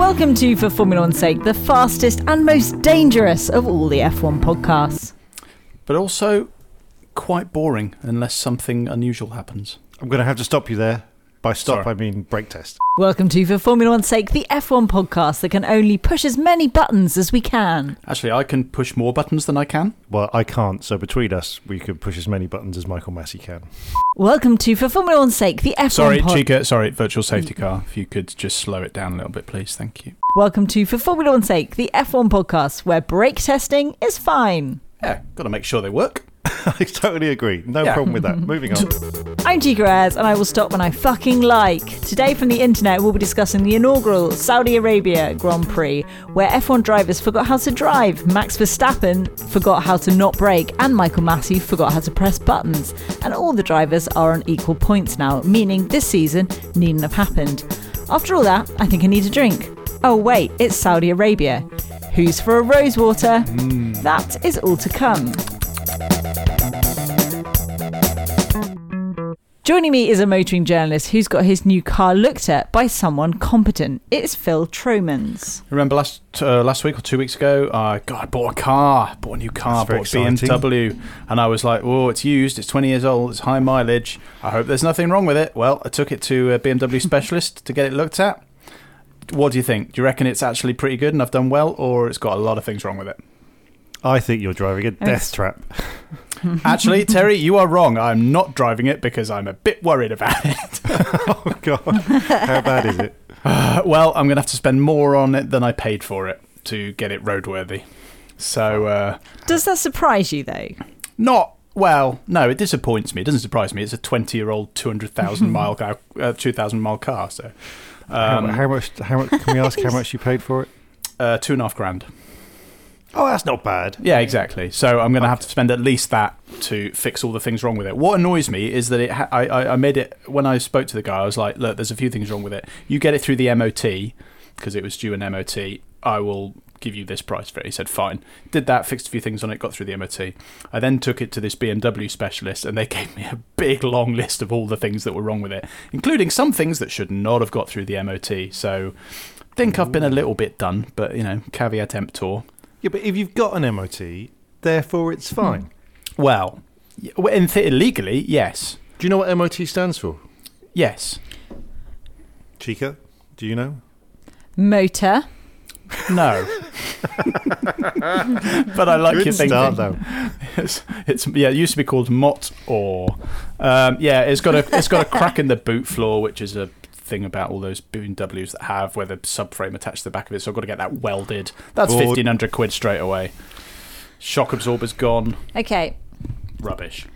Welcome to For Formula One's Sake, the fastest and most dangerous of all the F1 podcasts. but also quite boring unless something unusual happens. I'm going to have to stop you there. By stop, Sorry. I mean brake test. Welcome to For Formula One's Sake, the F1 podcast that can only push as many buttons as we can. Actually, I can push more buttons than I can. Well, I can't, so between us, we could push as many buttons as Michael Masi can. Welcome to For Formula One's Sake, the F1 Sorry, pod- Chica. Sorry, virtual safety car. If you could just slow it down a little bit, please. Thank you. Welcome to For Formula One's Sake, the F1 podcast where brake testing is fine. Yeah, got to make sure they work. I totally agree. No Yeah. problem with that. Moving on. I'm Chica Ayres and I will stop when I fucking like. Today from the internet, we'll be discussing the inaugural Saudi Arabia Grand Prix, where F1 drivers forgot how to drive, Max Verstappen forgot how to not brake, and Michael Masi forgot how to press buttons. And all the drivers are on equal points now, meaning this season needn't have happened. After all that, I think I need a drink. Oh, wait, it's Saudi Arabia. Who's for a rosewater? Hmm. That is all to come. Joining me is a motoring journalist who's got his new car looked at by someone competent. It's Phil Tromans. Remember last uh, last week or two weeks ago? Uh, God, I bought a car, bought a new car, That's bought a exciting. BMW, and I was like, "Oh, it's used. It's 20 years old. It's high mileage. I hope there's nothing wrong with it." Well, I took it to a BMW specialist to get it looked at. What do you think? Do you reckon it's actually pretty good and I've done well, or it's got a lot of things wrong with it? I think you're driving a death Thanks. trap. Actually, Terry, you are wrong. I'm not driving it because I'm a bit worried about it. oh, God. How bad is it? Uh, well, I'm going to have to spend more on it than I paid for it to get it roadworthy. So, uh, Does that surprise you though? not well. No, it disappoints me. It doesn't surprise me. It's a 20 year old, 200,000 mile car, uh, 2,000 mile car. So, How, um, how much? How much? Can we ask how much you paid for it? uh, two and a half grand. Oh, that's not bad. Yeah, exactly. So I'm going to have to spend at least that to fix all the things wrong with it. What annoys me is that it. Ha- I, I I made it when I spoke to the guy. I was like, look, there's a few things wrong with it. You get it through the MOT because it was due an MOT. I will give you this price for it. He said, fine. Did that, fixed a few things on it, got through the MOT. I then took it to this BMW specialist, and they gave me a big long list of all the things that were wrong with it, including some things that should not have got through the MOT. So. I think I've been a little bit done, but you know, caveat emptor. Yeah, but if you've got an MOT, therefore it's fine. Well, y- well, in th- legally, yes, Do you know what MOT stands for? yes. Chica, do you know? Motor. No. but I like Good your thinking. start, though. It's, it's yeah, it used to be called Mott or um, yeah, it's got a it's got a crack in the boot floor, which is a thing about all those BMWs that have where the subframe attached to the back of it. So I've got to get that welded. That's Bored. fifteen hundred quid straight away. Shock absorber's gone. Okay. Rubbish.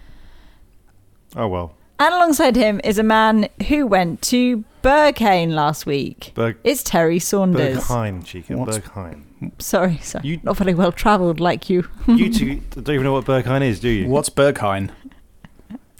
Oh well. And alongside him is a man who went to Burkane last week. Berg, It's Terry Saunders. Berghain, Chica. What's- Berghain. Sorry, sorry. You- Not very well travelled like you. You two don't even know what Berghain is, do you? What's Berghain?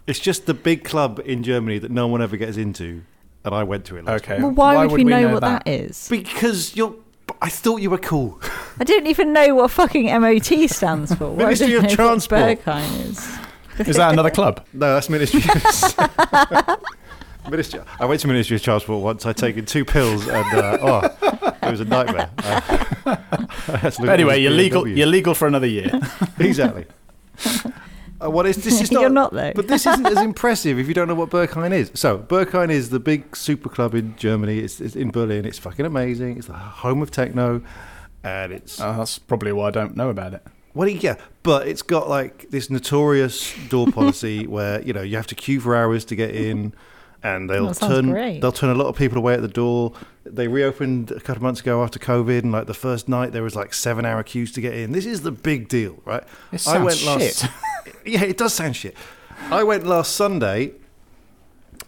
It's just the big club in Germany that no one ever gets into, and I went to it last Okay. well, why, would, we know, know what that is? Because you're. I thought you were cool. I didn't even know what fucking MOT stands for. Why Ministry do I of know what Transport. Berkheim is. Is that another club? No, that's Ministry. Ministry. I went to Ministry of Transport once. I'd taken two pills, and uh, oh, it was a nightmare. Uh, I had to look at Anyway, you're legal. BMWs. You're legal for another year. exactly. Uh, well, it's, this is not, You're not, though. But this isn't as impressive if you don't know what Berghain is. So, Berghain is the big super club in Germany. It's, it's in Berlin. It's fucking amazing. It's the home of techno, and it's Uh, that's probably why I don't know about it. Well, yeah, but it's got like this notorious door policy where you know you have to queue for hours to get in, and they'll That sounds turn great. they'll turn a lot of people away at the door. They reopened a couple of months ago after COVID, and like the first night there was like seven hour queues to get in. This is the big deal, right? It sounds shit. yeah, it does sound shit. I went last Sunday.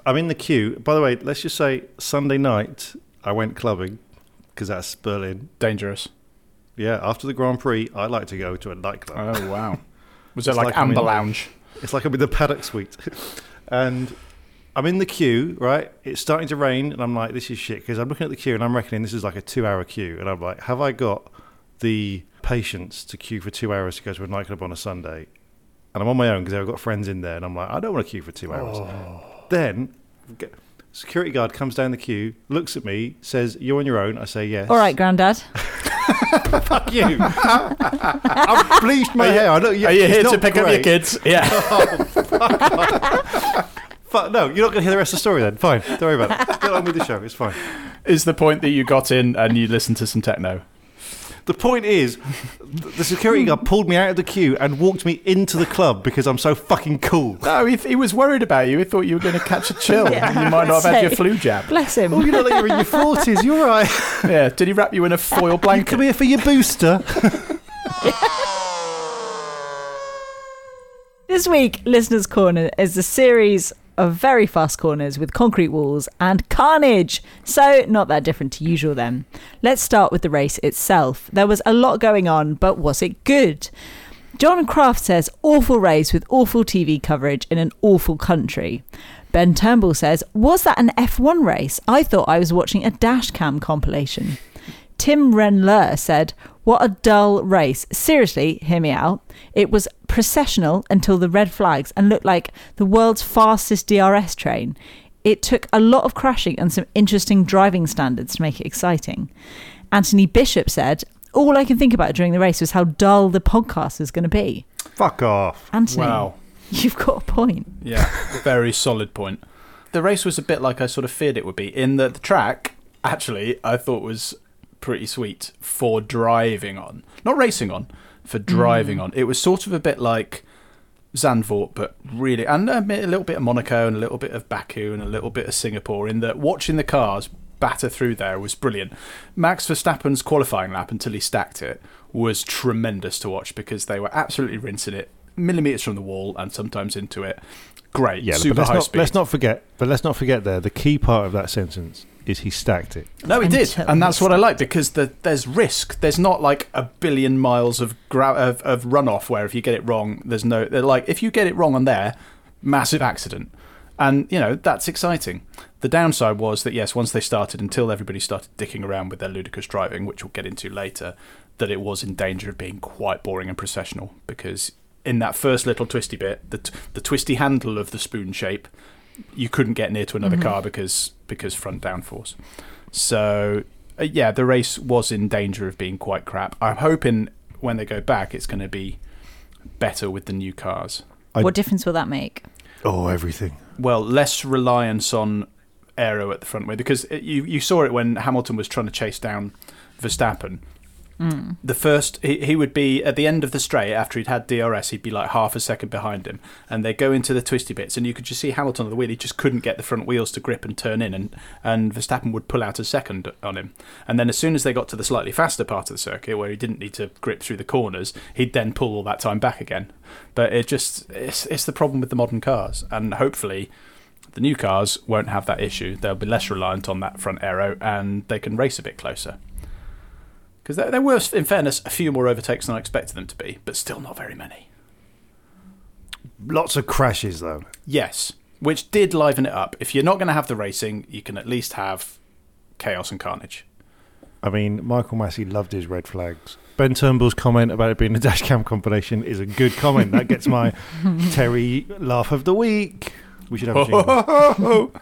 I'm in the queue. By the way, let's just say Sunday night I went clubbing because that's Berlin. Dangerous. Yeah, after the Grand Prix, I like to go to a nightclub. Oh wow. Was it like, like Amber in- Lounge? It's like I'm in the paddock suite. and I'm in the queue, right? It's starting to rain, and I'm like, this is shit. Because I'm looking at the queue, and I'm reckoning this is like a two hour queue. And I'm like, have I got the patience to queue for two hours to go to a nightclub on a Sunday? And I'm on my own because I've got friends in there, and I'm like, I don't want to queue for two hours. Oh. Then, g- security guard comes down the queue, looks at me, says, You're on your own. I say, Yes. All right, granddad. Fuck you. I've bleached my hair. I know, yeah, Are you here to not pick up your kids? Yeah. Oh, fuck, no, you're not going to hear the rest of the story then. Fine. Don't worry about it. Get on with the show. It's fine. Is the point that you got in and you listened to some techno? The point is, the security guard hmm. pulled me out of the queue and walked me into the club because I'm so fucking cool. No, he, he was worried about you. He thought you were going to catch a chill. Yeah. You might not have had your flu jab. Bless him. Oh, you know like you're in your 40s. You're right. Yeah. Did he wrap you in a foil You blanket? come here for your booster. This week, Listener's Corner is a series of very fast corners with concrete walls and carnage. So, not that different to usual then. Let's start with the race itself. There was a lot going on, but was it good? John Kraft says, awful race with awful TV coverage in an awful country. Ben Turnbull says, was that an F1 race? I thought I was watching a dash cam compilation. Tim Renler said, What a dull race. Seriously, hear me out. It was processional until the red flags and looked like the world's fastest DRS train. It took a lot of crashing and some interesting driving standards to make it exciting. Anthony Bishop said, All I can think about during the race was how dull the podcast is going to be. Fuck off. Anthony, Wow. you've got a point. Yeah, very solid point. The race was a bit like I sort of feared it would be, in that the track, actually, I thought was pretty sweet for driving on. Not racing on, for driving mm. on. It was sort of a bit like Zandvoort, but really, and a bit- a little bit of Monaco and a little bit of Baku and a little bit of Singapore, in that watching the cars batter through there was brilliant. Max Verstappen's qualifying lap until he stacked it was tremendous to watch because they were absolutely rinsing it millimeters from the wall and sometimes into it. Great, Yeah, super but let's high not, speed. let's not forget. But let's not forget there. The key part of that sentence is he stacked it. No, he did, and that's what I like because the, there's risk. There's not like a billion miles of, gra- of of runoff where if you get it wrong, there's no. Like if you get it wrong on there, massive accident, and you know that's exciting. The downside was that yes, once they started, until everybody started dicking around with their ludicrous driving, which we'll get into later, that it was in danger of being quite boring and processional because in that first little twisty bit, the t- the twisty handle of the spoon shape, you couldn't get near to another car because because front downforce. So uh, yeah, the race was in danger of being quite crap. I'm hoping when they go back, it's going to be better with the new cars. I- what difference will that make? Oh, everything. Well, less reliance on aero at the front wheel because it, you you saw it when Hamilton was trying to chase down Verstappen. The first he, he would be at the end of the straight after he'd had DRS, he'd be like half a second behind him, and they go into the twisty bits, and you could just see Hamilton on the wheel. He just couldn't get the front wheels to grip and turn in, and and Verstappen would pull out a second on him. And then as soon as they got to the slightly faster part of the circuit where he didn't need to grip through the corners, he'd then pull all that time back again. But it just it's it's the problem with the modern cars, and hopefully the new cars won't have that issue. They'll be less reliant on that front aero, and they can race a bit closer. Because there, there were, in fairness, a few more overtakes than I expected them to be, but still not very many. Lots of crashes though. Yes, which did liven it up. If you're not going to have the racing, you can at least have chaos and carnage. I mean, Michael Masi loved his red flags. Ben Turnbull's comment about it being a dashcam compilation is a good comment. That gets my Terry laugh of the week. We should have a jingle.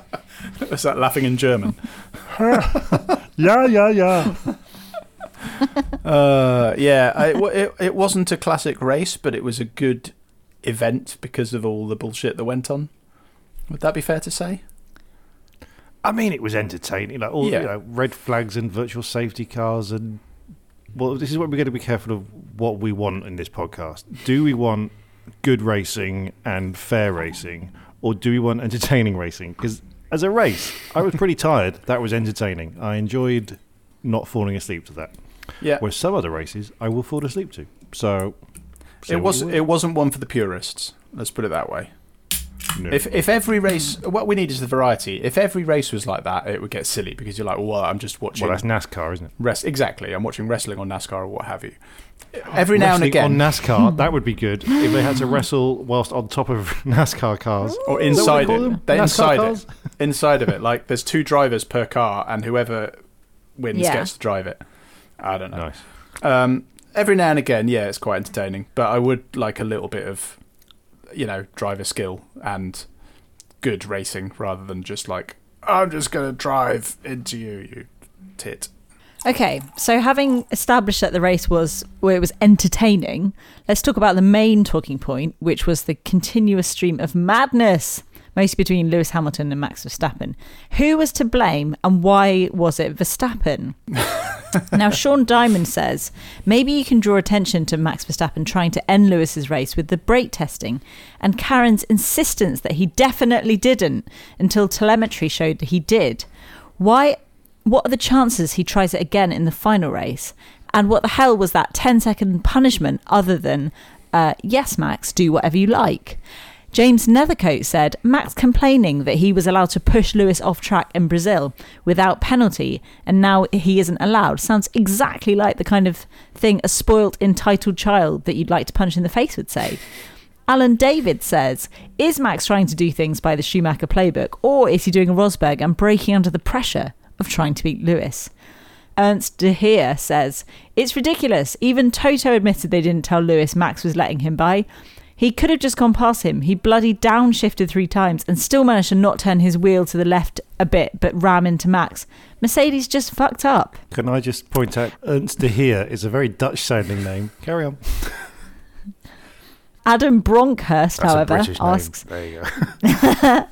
Was that laughing in German? yeah, yeah, yeah. Uh, yeah, I, it, it, it wasn't a classic race, but it was a good event because of all the bullshit that went on. Would that be fair to say? I mean, it was entertaining. Like all Yeah. you know, red flags and virtual safety cars, and well, this is what we're going to be careful of what we want in this podcast. Do we want good racing and fair racing, or do we want entertaining racing? Because as a race, I was pretty tired. That was entertaining. I enjoyed not falling asleep to that. Yeah, Whereas some other races, I will fall asleep to. So it was. It wasn't one for the purists. Let's put it that way. No. If if every race, what we need is the variety. If every race was like that, it would get silly because you're like, well, I'm just watching. well, that's NASCAR, isn't it? Rest exactly. I'm watching wrestling on NASCAR or what have you. Every now and Wrestling again, on NASCAR, that would be good if they had to wrestle whilst on top of NASCAR cars. or Is that what they inside call it. them? They're NASCAR inside cars? it. Inside of it, like there's two drivers per car, and whoever wins Yeah. gets to drive it. I don't know. Nice. Um, every now and again, yeah, it's quite entertaining, but I would like a little bit of, you know, driver skill and good racing rather than just like I'm just gonna drive into you, you tit. Okay, so having established that the race was well, it was entertaining, let's talk about the main talking point, which was the continuous stream of madness, mostly between Lewis Hamilton and Max Verstappen. Who was to blame, and why was it Verstappen? now, Sean Diamond says maybe you can draw attention to Max Verstappen trying to end Lewis's race with the brake testing, and Karen's insistence that he definitely didn't until telemetry showed that he did. Why what are the chances he tries it again in the final race? And what the hell was that 10 second punishment other than, uh, yes, Max, do whatever you like? James Nethercoat said Max complaining that he was allowed to push Lewis off track in Brazil without penalty and now he isn't allowed sounds exactly like the kind of thing a spoilt, entitled child that you'd like to punch in the face would say. Alan David says, Is Max trying to do things by the Schumacher playbook, or is he doing a Rosberg and breaking under the pressure of trying to beat Lewis? Ernst de Heer says, It's ridiculous. Even Toto admitted they didn't tell Lewis Max was letting him by. He could have just gone past him. He bloody downshifted three times and still managed to not turn his wheel to the left a bit, but ram into Max. Mercedes just fucked up. Can I just point out Ernst de Heer is a very Dutch sounding name. Carry on. Adam Bronkhurst, That's however, a British name. asks, There you go.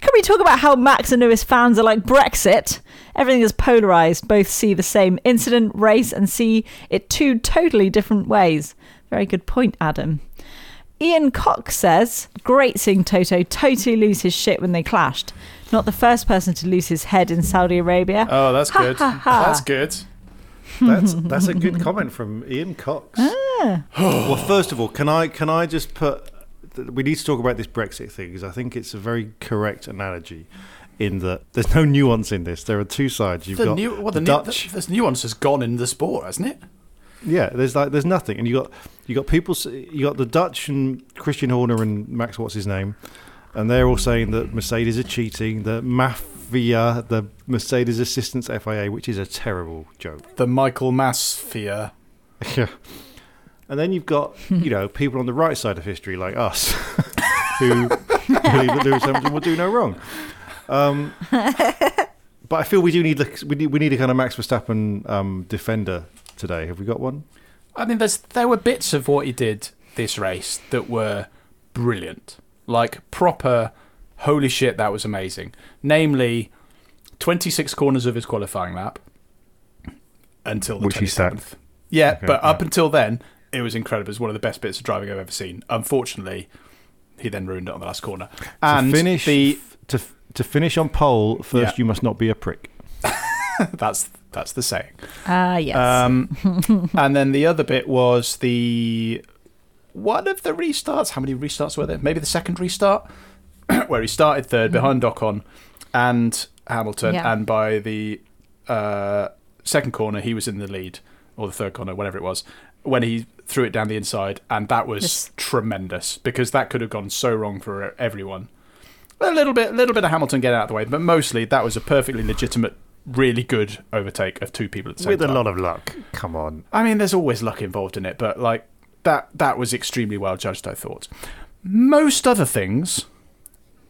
Can we talk about how Max and Lewis fans are like Brexit? Everything is polarized. Both see the same incident, race, and see it two totally different ways. Very good point, Adam. Ian Cox says, Great seeing Toto totally lose his shit when they clashed. Not the first person to lose his head in Saudi Arabia. Oh, that's Ha, good. ha, ha. That's good. That's that's a good comment from Ian Cox. Ah. well, first of all, can I can I just put? We need to talk about this Brexit thing because I think it's a very correct analogy. In that there's no nuance in this. There are two sides. You've The, got new, well, the the, Dutch. Nu- the, this nuance has gone in the sport, hasn't it? Yeah, there's like there's nothing, and you got you got people, s- you got the Dutch and Christian Horner and Max, what's his name, and they're all saying that Mercedes are cheating, the mafia, the Mercedes Assistance FIA, which is a terrible joke. The Michael Massphere. Yeah, and then you've got you know people on the right side of history like us, who believe that Lewis Hamilton will do no wrong. Um, but I feel we do need the, we need we need a kind of Max Verstappen um, defender today. Have we got one? I mean, there's there were bits of what he did this race that were brilliant, like proper. Holy shit, that was amazing. Namely, 26 corners of his qualifying lap until the Which he sat. 27th. Yeah, Okay, but up until then, it was incredible. It was one of the best bits of driving I've ever seen. Unfortunately, he then ruined it on the last corner. And to finish the to to finish on pole first, Yeah. you must not be a prick. that's that's the saying. Ah, yes. Um, and then the other bit was the one of the restarts. How many restarts were there? Maybe the second restart, where he started third behind Ocon and Hamilton, Yeah. and by the uh, second corner he was in the lead, or the third corner, whatever it was, when he threw it down the inside, and that was tremendous because that could have gone so wrong for everyone. A little bit, a little bit of Hamilton getting out of the way, but mostly that was a perfectly legitimate, really good overtake of two people at the same With time. With a lot of luck. Come on. I mean, there's always luck involved in it, but like that that was extremely well judged. I thought. Most other things,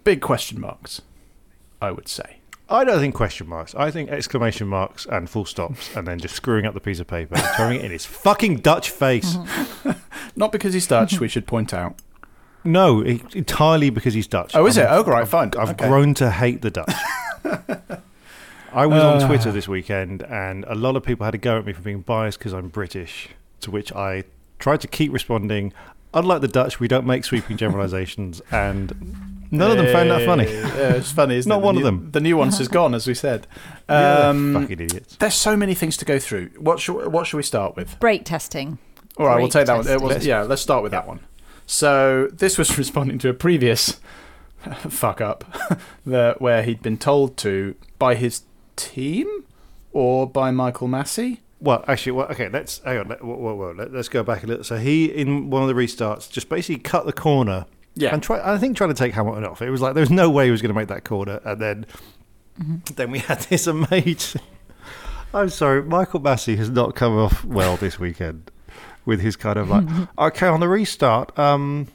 big question marks. I would say. I don't think question marks. I think exclamation marks and full stops, and then just screwing up the piece of paper and throwing it in his fucking Dutch face. Not because he's Dutch, we should point out. No, entirely because he's Dutch. Oh, is it? I'm- Oh, right, fine. I've Okay. grown to hate the Dutch. I was on Uh. Twitter this weekend, and a lot of people had to go at me for being biased because I'm British. To which I tried to keep responding. Unlike the Dutch, we don't make sweeping generalizations, and none of them found that funny. Yeah, it's funny, isn't Not it? The one of them. The nuance is gone, as we said. Yeah, Um, fucking idiots. there's so many things to go through. What should, what should we start with? Brake testing. All right, we'll Brake take that one. It was, yeah, let's start with that one. So this was responding to a previous fuck up that where he'd been told to by his team or by Michael Masi. Well, actually, well, okay. Let's hang on. Let, whoa, whoa, whoa, let, us go back a little. So he, in one of the restarts, just basically cut the corner. Yeah. and try. I think trying to take Hamilton off. It was like there was no way he was going to make that corner, and then then we had this amazing. I'm sorry, Michael Masi has not come off well this weekend with his kind of like, okay, on the restart. Um,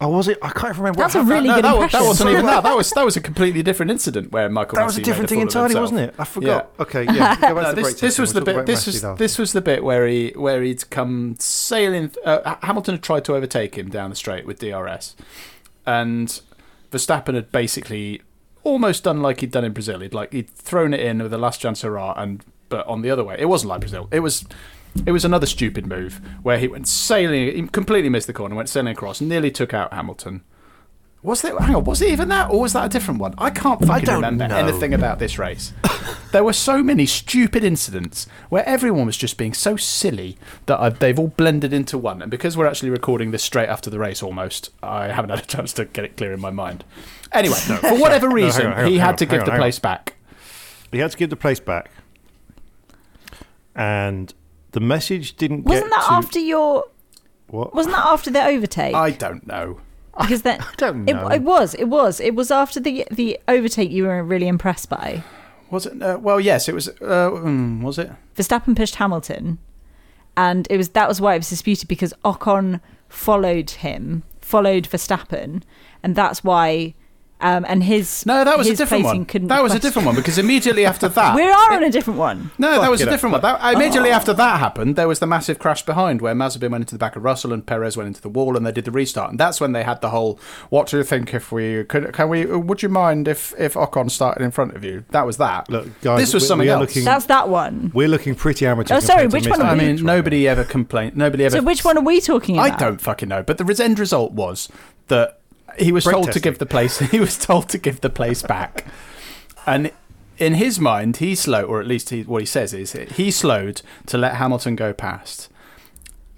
oh, was it? I can't remember. That's what a happened. really no, good that, was, impression. that wasn't even that. That was that was a completely different incident where Michael. That was a different made thing fool entirely, wasn't it? I forgot. Yeah. Okay, yeah. No, this, this was We'll the bit. This Masi was now. this was the bit where he where he'd come sailing. Uh, Hamilton had tried to overtake him down the straight with DRS, and Verstappen had basically almost done like he'd done in Brazil. He'd like he'd thrown it in with the last chance hurrah, and but on the other way, it wasn't like Brazil. It was. It was another stupid move where he went sailing, he completely missed the corner, went sailing across, nearly took out Hamilton. Was there? Hang on, was it even that, or was that a different one? I can't fucking don't remember know. anything about this race. there were so many stupid incidents where everyone was just being so silly that I, they've all blended into one. And because we're actually recording this straight after the race, almost, I haven't had a chance to get it clear in my mind. Anyway, for whatever hang reason, on, hang on, he had to give on, the place back. He had to give the place back, and the message didn't Wasn't that to after your? what? Wasn't that after the overtake? I don't know. because then I don't know. it was. It was. It was after the the overtake. You were really impressed by. Was it? Uh, well, yes, it was. Uh, mm, was it? Verstappen pushed Hamilton, and it was that was why it was disputed because Ocon followed him, followed Verstappen, and that's why. Um, and his No, that was a different one. That was a different one because immediately after that, We are on a different one. No, that was a Fucking different one. That, immediately after that happened, there was the massive crash behind where Mazepin went into the back of Russell and Perez went into the wall, and they did the restart. And that's when they had the whole "What do you think if we could? Can we? Would you mind if if Ocon started in front of you?" That was that. Look, guys, this was we- something we are else. looking- That's that one. We're looking pretty amateur. Oh, sorry, which one Mr. are I we- mean, nobody ever complained. Nobody ever. So which one are we talking about? I don't fucking know. But the end result was that he was told to give the place. He was told to give the place back, and in his mind, he slowed, or at least he, what he says is he slowed to let Hamilton go past.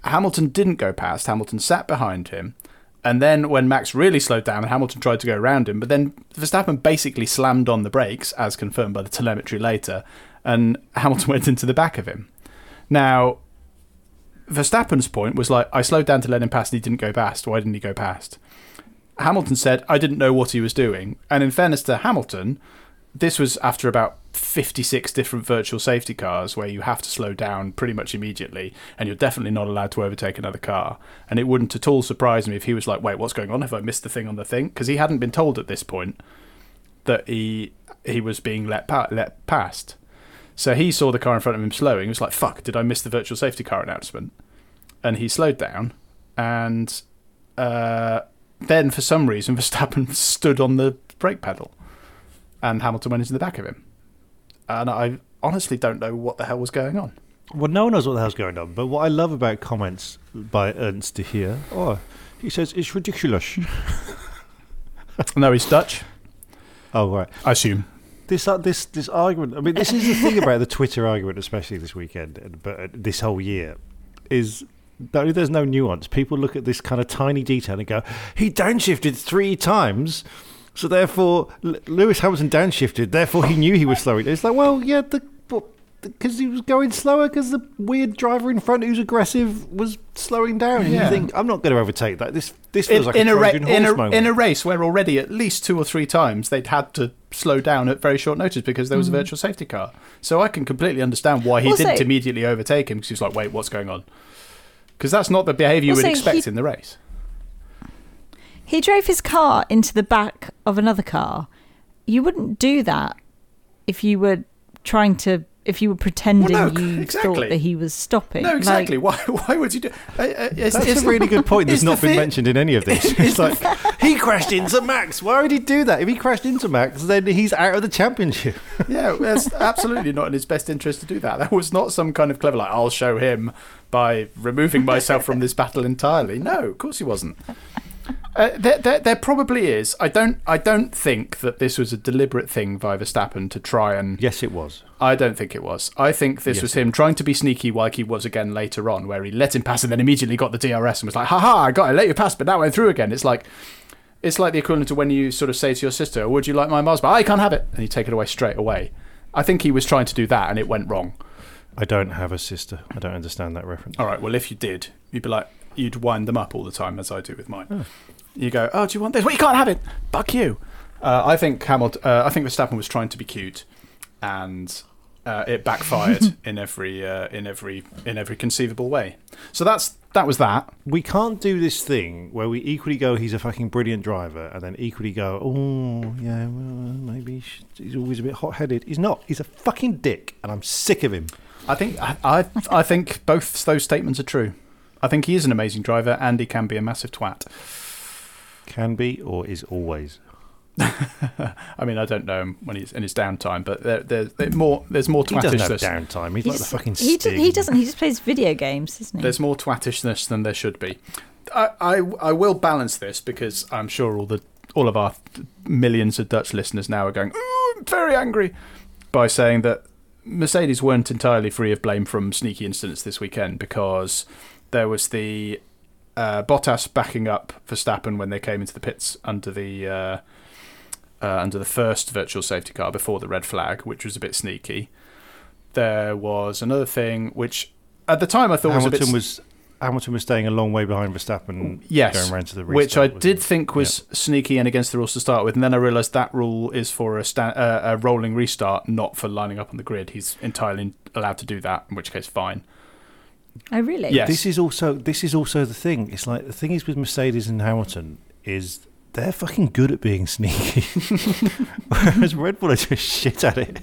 Hamilton didn't go past. Hamilton sat behind him. And then when Max really slowed down, Hamilton tried to go around him, but then Verstappen basically slammed on the brakes, as confirmed by the telemetry later, and Hamilton went into the back of him. Now, Verstappen's point was like, I slowed down to let him pass and he didn't go past. Why didn't he go past? Hamilton said, I didn't know what he was doing. And in fairness to Hamilton, this was after about 56 different virtual safety cars where you have to slow down pretty much immediately and you're definitely not allowed to overtake another car. And it wouldn't at all surprise me if he was like, wait, what's going on? Have I missed the thing on the thing? Because he hadn't been told at this point that he he was being let, pa- let past. So he saw the car in front of him slowing. He was like, fuck, did I miss the virtual safety car announcement? And he slowed down. And uh, then, for some reason, Verstappen stood on the brake pedal. And Hamilton went into the back of him. And I honestly don't know what the hell was going on. Well, no one knows what the hell's going on. But what I love about comments by Ernst de Heer, oh, he says it's ridiculous. No, he's Dutch, oh, right. I assume. This uh, this this argument. I mean, this is the thing about the Twitter argument, especially this weekend, and- but uh, this whole year, is that there's no nuance. People look at this kind of tiny detail and go, "He downshifted three times." So therefore, L- Lewis Hamilton downshifted. Therefore, he knew he was slowing. It's like, well, yeah, the because he was going slower because the weird driver in front who's aggressive was slowing down. Yeah. you think, I'm not going to overtake that. This this feels In, like in, a, a ra- Trojan in, a, moment. in a race where already at least two or three times they'd had to slow down at very short notice because there was a mm. virtual safety car. So I can completely understand why he Also- didn't immediately overtake him because he was like, wait, what's going on? Because that's not the behaviour you would expect he- in the race. He drove his car into the back of another car. You wouldn't do that if you were trying to, if you were pretending Well, no, you exactly. thought that he was stopping. No, Like, exactly. why? Why would you do? Uh, uh, it's- That's it's- a really good point that's not been thing- mentioned in any of this. It's like he crashed into Max. Why would he do that? If he crashed into Max, then he's out of the championship. Yeah, it's absolutely not in his best interest to do that. That was not some kind of clever, like, I'll show him by removing myself from this battle entirely. No, of course he wasn't. Uh, there, there, there probably is. I don't. I don't think that this was a deliberate thing by Verstappen to try and. Yes, it was. I don't think it was. I think this was him trying to be sneaky, like he was again later on, where he let him pass and then immediately got the DRS and was like, "Ha ha! I got it, let you pass, but now went through again." It's like, it's like the equivalent of when you sort of say to your sister, "Would you like my Mars bar?" I can't have it, and you take it away straight away. I think he was trying to do that, and it went wrong. I don't have a sister. I don't understand that reference. All right. Well, if you did, you'd be like, you'd wind them up all the time, as I do with mine. You go, "Oh, do you want this?" Well, you can't have it. Fuck you. Uh, I think Hamilton. Uh, I think Verstappen was trying to be cute, and uh, it backfired in every uh, in every in every conceivable way. So that's that was that. We can't do this thing where we equally go, he's a fucking brilliant driver, and then equally go, oh, yeah, well, maybe he's always a bit hot headed. He's not. He's a fucking dick, and I'm sick of him. I think I, I I think both those statements are true. I think he is an amazing driver, and he can be a massive twat. Can be or is always. I mean, I don't know him when he's in his downtime, but there, there, there more. There's more He doesn't have downtime. He's, he like the fucking he, do- he doesn't. He just plays video games, doesn't he? There's more twattishness than there should be. I, I, I will balance this because I'm sure all the all of our millions of Dutch listeners now are going, "Ooh, I'm very angry," by saying that Mercedes weren't entirely free of blame from sneaky incidents this weekend because there was the uh, Bottas backing up Verstappen when they came into the pits under the uh, uh, under the first virtual safety car before the red flag, which was a bit sneaky. There was another thing which, at the time, I thought was a bit was Hamilton was staying a long way behind Verstappen. Yes, going around to the restart, which I did wasn't think was sneaky and against the rules to start with, and then I realised that rule is for a, sta- uh, a rolling restart, not for lining up on the grid. He's entirely allowed to do that, in which case, fine. oh, really? Yes. This is also this is also the thing. It's like the thing is with Mercedes and Hamilton is they're fucking good at being sneaky, whereas Red Bull are just shit at it.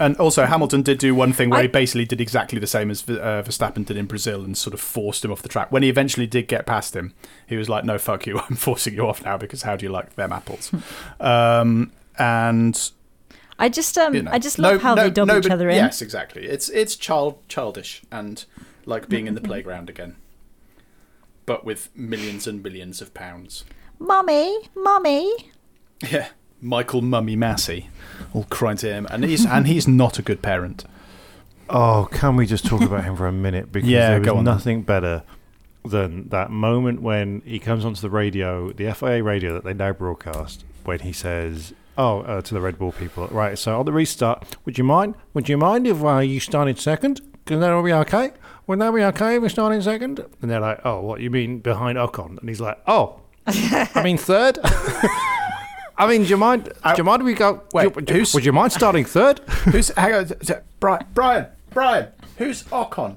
And also, Hamilton did do one thing where I- he basically did exactly the same as uh, Verstappen did in Brazil and sort of forced him off the track. When he eventually did get past him, he was like, "No, fuck you, I'm forcing you off now because how do you like them apples?" um, and I just um, you know. I just love No- how no- they dob no, each other in. Yes, exactly. It's it's child childish and like being in the playground again, but with millions and millions of pounds. Mummy, mummy. Yeah, Michael Mummy Masi, all crying to him, and he's and he's not a good parent. Oh, can we just talk about him for a minute? Because Yeah, there was go on nothing better than that moment when he comes onto the radio, the FIA radio that they now broadcast, when he says, "Oh, uh, to the Red Bull people, right? So on the restart, would you mind? Would you mind if uh, you started second? Because that'll be okay. Wouldn't that be okay if we started second? And they're like, "Oh, what you mean behind Ocon?" And he's like, "Oh, I mean third. I mean, do you mind? Do you mind we go? Wait, do- who's- would you mind starting third? Who's hang on, t- Brian? Brian? Brian? Who's Ocon?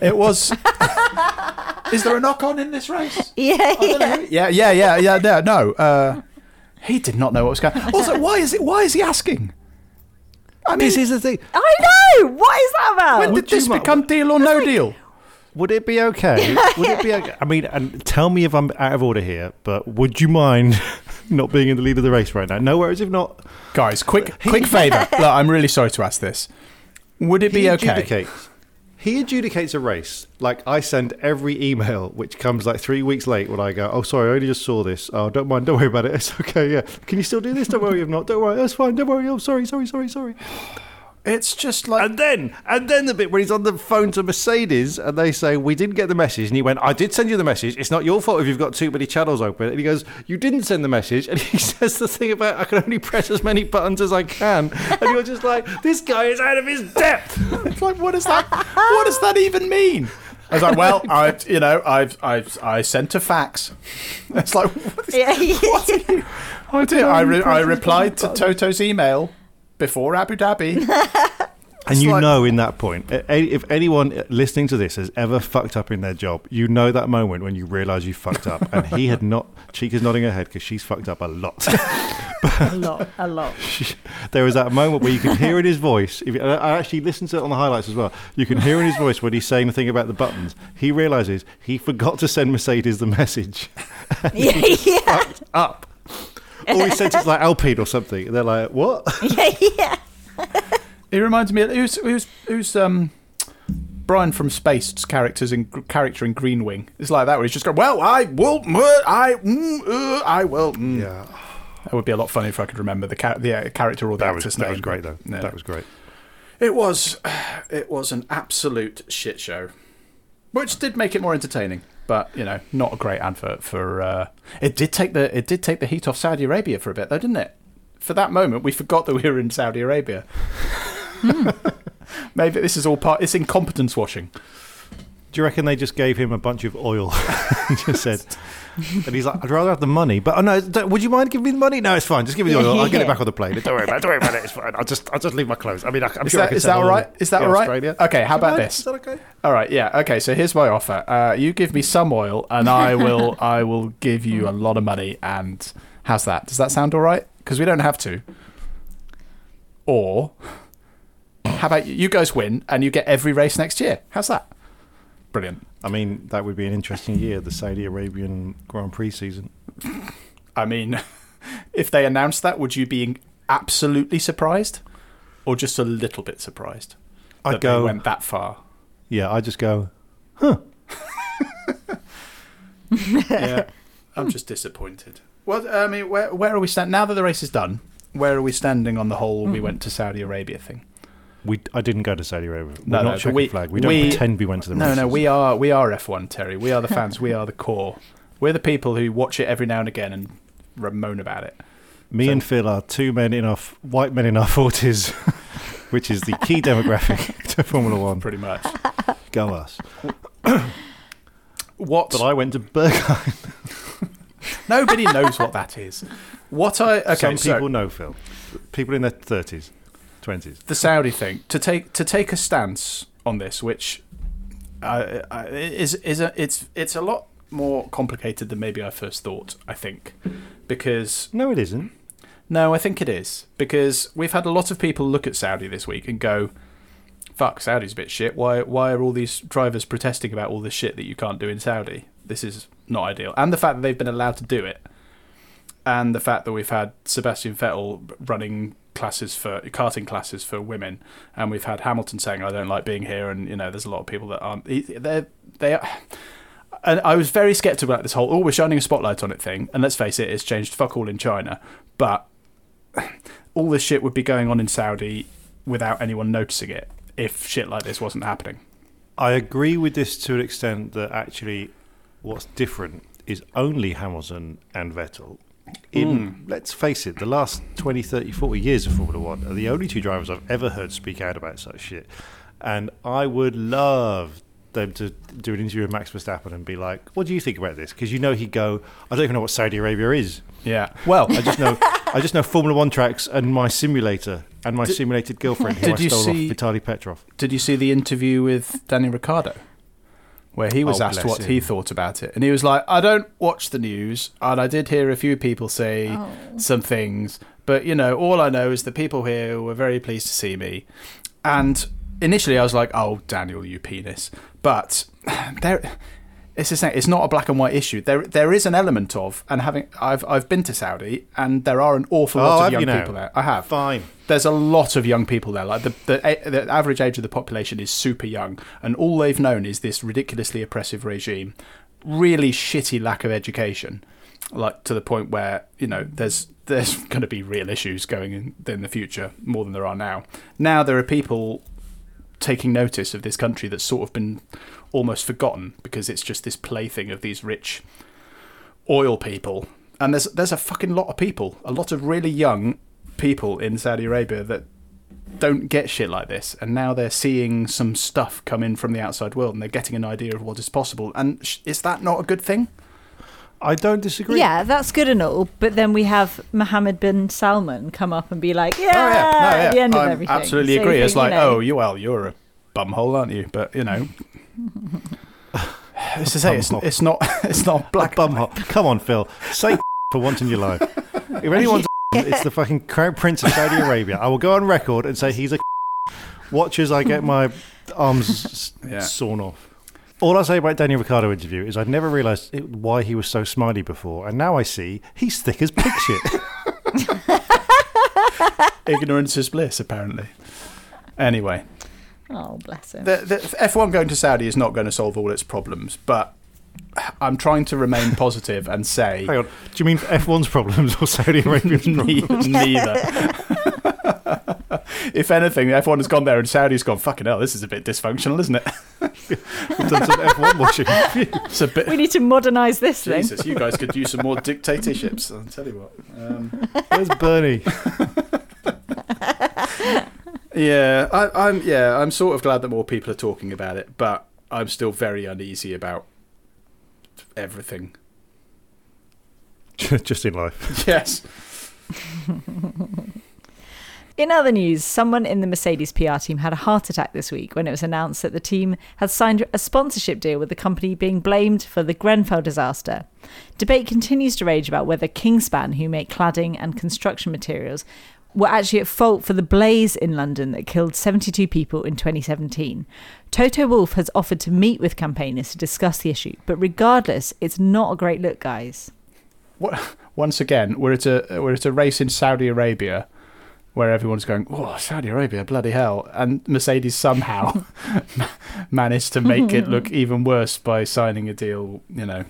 it was. Is there an Ocon in this race? Yeah, I don't know yeah. who- yeah, yeah, yeah, yeah. No, no. Uh, he did not know what was going. on. Also, why is it? Why is he asking? I mean, this is the thing. I know. What is that about? when would did this you mi- become deal or no deal? Would it be okay? Would it be okay? I mean, and tell me if I'm out of order here, but would you mind not being in the lead of the race right now? No worries if not. Guys, quick, quick favour. Look, I'm really sorry to ask this. Would it be okay? adjudicates. He adjudicates a race. Like I send every email, which comes like three weeks late, when I go, "Oh, sorry, I only just saw this. Oh, don't mind, don't worry about it. It's okay. Yeah, can you still do this? Don't worry if not. Don't worry, that's fine. Don't worry. Oh, sorry, sorry, sorry, sorry." It's just like And then, and then the bit where he's on the phone to Mercedes, and they say, "We didn't get the message," and he went, "I did send you the message. It's not your fault if you've got too many channels open." And he goes, "You didn't send the message," and he says the thing about, "I can only press as many buttons as I can," and you're just like, "This guy is out of his depth." It's like, what does that? what does that even mean? I was like, well, I, you know, I've, I've, I sent a fax. It's like, what is, Yeah, yeah. what are you? I did. I, re- I replied to Toto's email before Abu Dhabi. And you like- know, in that point, a- a- if anyone listening to this has ever fucked up in their job, you know that moment when you realise you fucked up. And he had not. Chica's nodding her head because she's fucked up a lot. a lot, a lot. there was that moment where you can hear in his voice. If you, I actually listened to it on the highlights as well. You can hear in his voice when he's saying the thing about the buttons. He realizes he forgot to send Mercedes the message. yeah, yeah, Up. Or he sent it to like Alpine or something. And they're like, "What?" yeah, yeah. It reminds me. Of, who's who's who's um Brian from Spaced's characters in character in Green Wing? It's like that where he's just going, "Well, I will, uh, I, mm, uh, I will." mm." Yeah, That would be a lot funnier if I could remember the char- the uh, character or the that was actor's that was great though. Yeah. That was great. It was, it was an absolute shit show, which did make it more entertaining. But you know, not a great advert for. Uh, it did take the it did take the heat off Saudi Arabia for a bit, though, didn't it? For that moment, we forgot that we were in Saudi Arabia. Maybe this is all part. It's incompetence washing. Do you reckon they just gave him a bunch of oil? and just said, and he's like, "I'd rather have the money, but oh no, would you mind giving me the money? No, it's fine. Just give me the oil. I'll get it back on the plane. Don't worry about it. Don't worry about it. It's fine. I'll just I'll just leave my clothes. I mean, I, I'm Is sure that, is that all right? Is that all right? Australia. Okay, how about this? Is that okay? All right, yeah. Okay, so here's my offer. Uh, you give me some oil, and I will I will give you a lot of money. And how's that? Does that sound all right? Because we don't have to. Or how about you, you guys win and you get every race next year? How's that? Brilliant. I mean, that would be an interesting year, the Saudi Arabian Grand Prix season. I mean, if they announced that, would you be absolutely surprised, or just a little bit surprised I'd that go- they went that far? Yeah, I just go. Huh. yeah, I'm just disappointed. Well, I mean, where where are we standing now that the race is done? Where are we standing on the whole hmm. we went to Saudi Arabia thing? We I didn't go to Saudi Arabia. We're No, not no, we- flag. We don't we- pretend we went to the No, races. no, we are we are F1, Terry. We are the fans. we are the core. We're the people who watch it every now and again and moan about it. Me and Phil are two men in our white men in our forties, which is the key demographic to Formula One. Pretty much. Go us. What? But I went to Bergheim. Nobody knows what that is. What I okay. Some so- people know Phil. People in their thirties, twenties. the Saudi thing to take to take a stance on this, which uh, is is a it's it's a lot more complicated than maybe I first thought. I think because No, it isn't. no, I think it is because we've had a lot of people look at Saudi this week and go, "Fuck, Saudi's a bit shit. Why why are all these drivers protesting about all this shit that you can't do in Saudi? This is not ideal." And the fact that they've been allowed to do it and the fact that we've had Sebastian Vettel running classes for karting classes for women, and we've had Hamilton saying, "I don't like being here," and you know, there's a lot of people that aren't. They they. And I was very skeptical about this whole "oh, we're shining a spotlight on it" thing. And let's face it, it's changed fuck all in China, but all this shit would be going on in Saudi without anyone noticing it if shit like this wasn't happening. I agree with this to an extent that actually what's different is only Hamilton and Vettel. In, hmm. let's face it, the last 20, 30, 40 years of Formula One are the only two drivers I've ever heard speak out about such shit. And I would love them to do an interview with Max Verstappen and be like, what do you think about this? Because you know he'd go, I don't even know what Saudi Arabia is. Yeah. Well, I just know I just know Formula One tracks and my simulator and my simulated girlfriend who did I you stole see- off Vitaly Petrov. Did you see the interview with Danny Ricciardo? Where he was Oh, asked bless what he thought about it. And he was like, I don't watch the news, and I did hear a few people say oh. some things, but you know, all I know is the people here were very pleased to see me. And initially I was like, Oh, Daniel, you penis. But there it's the same. It's not a black and white issue. There, there is an element of, and having, I've, I've been to Saudi, and there are an awful Oh, lot of young you now? people there. I have Fine. there's a lot of young people there. Like the, the the average age of the population is super young, and all they've known is this ridiculously oppressive regime, really shitty lack of education, like to the point where you know there's there's going to be real issues going in, in the future more than there are now. Now there are people taking notice of this country that's sort of been almost forgotten because it's just this plaything of these rich oil people. And there's there's a fucking lot of people, a lot of really young people in Saudi Arabia that don't get shit like this, and now they're seeing some stuff come in from the outside world, and they're getting an idea of what is possible. And sh- is that not a good thing? I don't disagree. Yeah, that's good and all, but then we have Mohammed bin Salman come up and be like, oh, "Yeah,", Oh, No, at the end of everything. absolutely So you agree. It's like, you know, oh, you well, you're a bumhole, aren't you? But you know, it's to say, it's, Bumhole. it's not, it's not Black black. bum hop. Come on, Phil. Say for once in your life. If anyone's It's the fucking Crown Prince of Saudi Arabia. I will go on record and say he's a. Watch as I get my arms s- Yeah. sawn off. All I say about Daniel Ricciardo interview is I'd never realised it, why he was so smiley before, and now I see he's thick as pig shit. Ignorance is bliss, apparently. Anyway, Oh, bless him. the, the F1 going to Saudi is not going to solve all its problems, but I'm trying to remain positive and say Hang on, do you mean F1's problems or Saudi Arabia's problems? neither. if anything, F1 has gone there and Saudi's gone, fucking hell, this is a bit dysfunctional, isn't it? We've done some F1 watching. It's a bit. we need to modernise this thing. Jesus, you guys could use some more dictatorships. I'll tell you what. Um, Where's Bernie? Yeah, I, I'm. Yeah, I'm sort of glad that more people are talking about it, but I'm still very uneasy about everything. Just in life. Yes. In other news, someone in the Mercedes PR team had a heart attack this week when it was announced that the team had signed a sponsorship deal with the company being blamed for the Grenfell disaster. Debate continues to rage about whether Kingspan, who make cladding and construction materials, were actually at fault for the blaze in London that killed 72 people in 2017. Toto Wolff has offered to meet with campaigners to discuss the issue, but regardless, it's not a great look, guys. What, once again, we're at a we're at a race in Saudi Arabia where everyone's going, "Oh, Saudi Arabia, bloody hell!" And Mercedes somehow managed to make it look even worse by signing a deal, you know,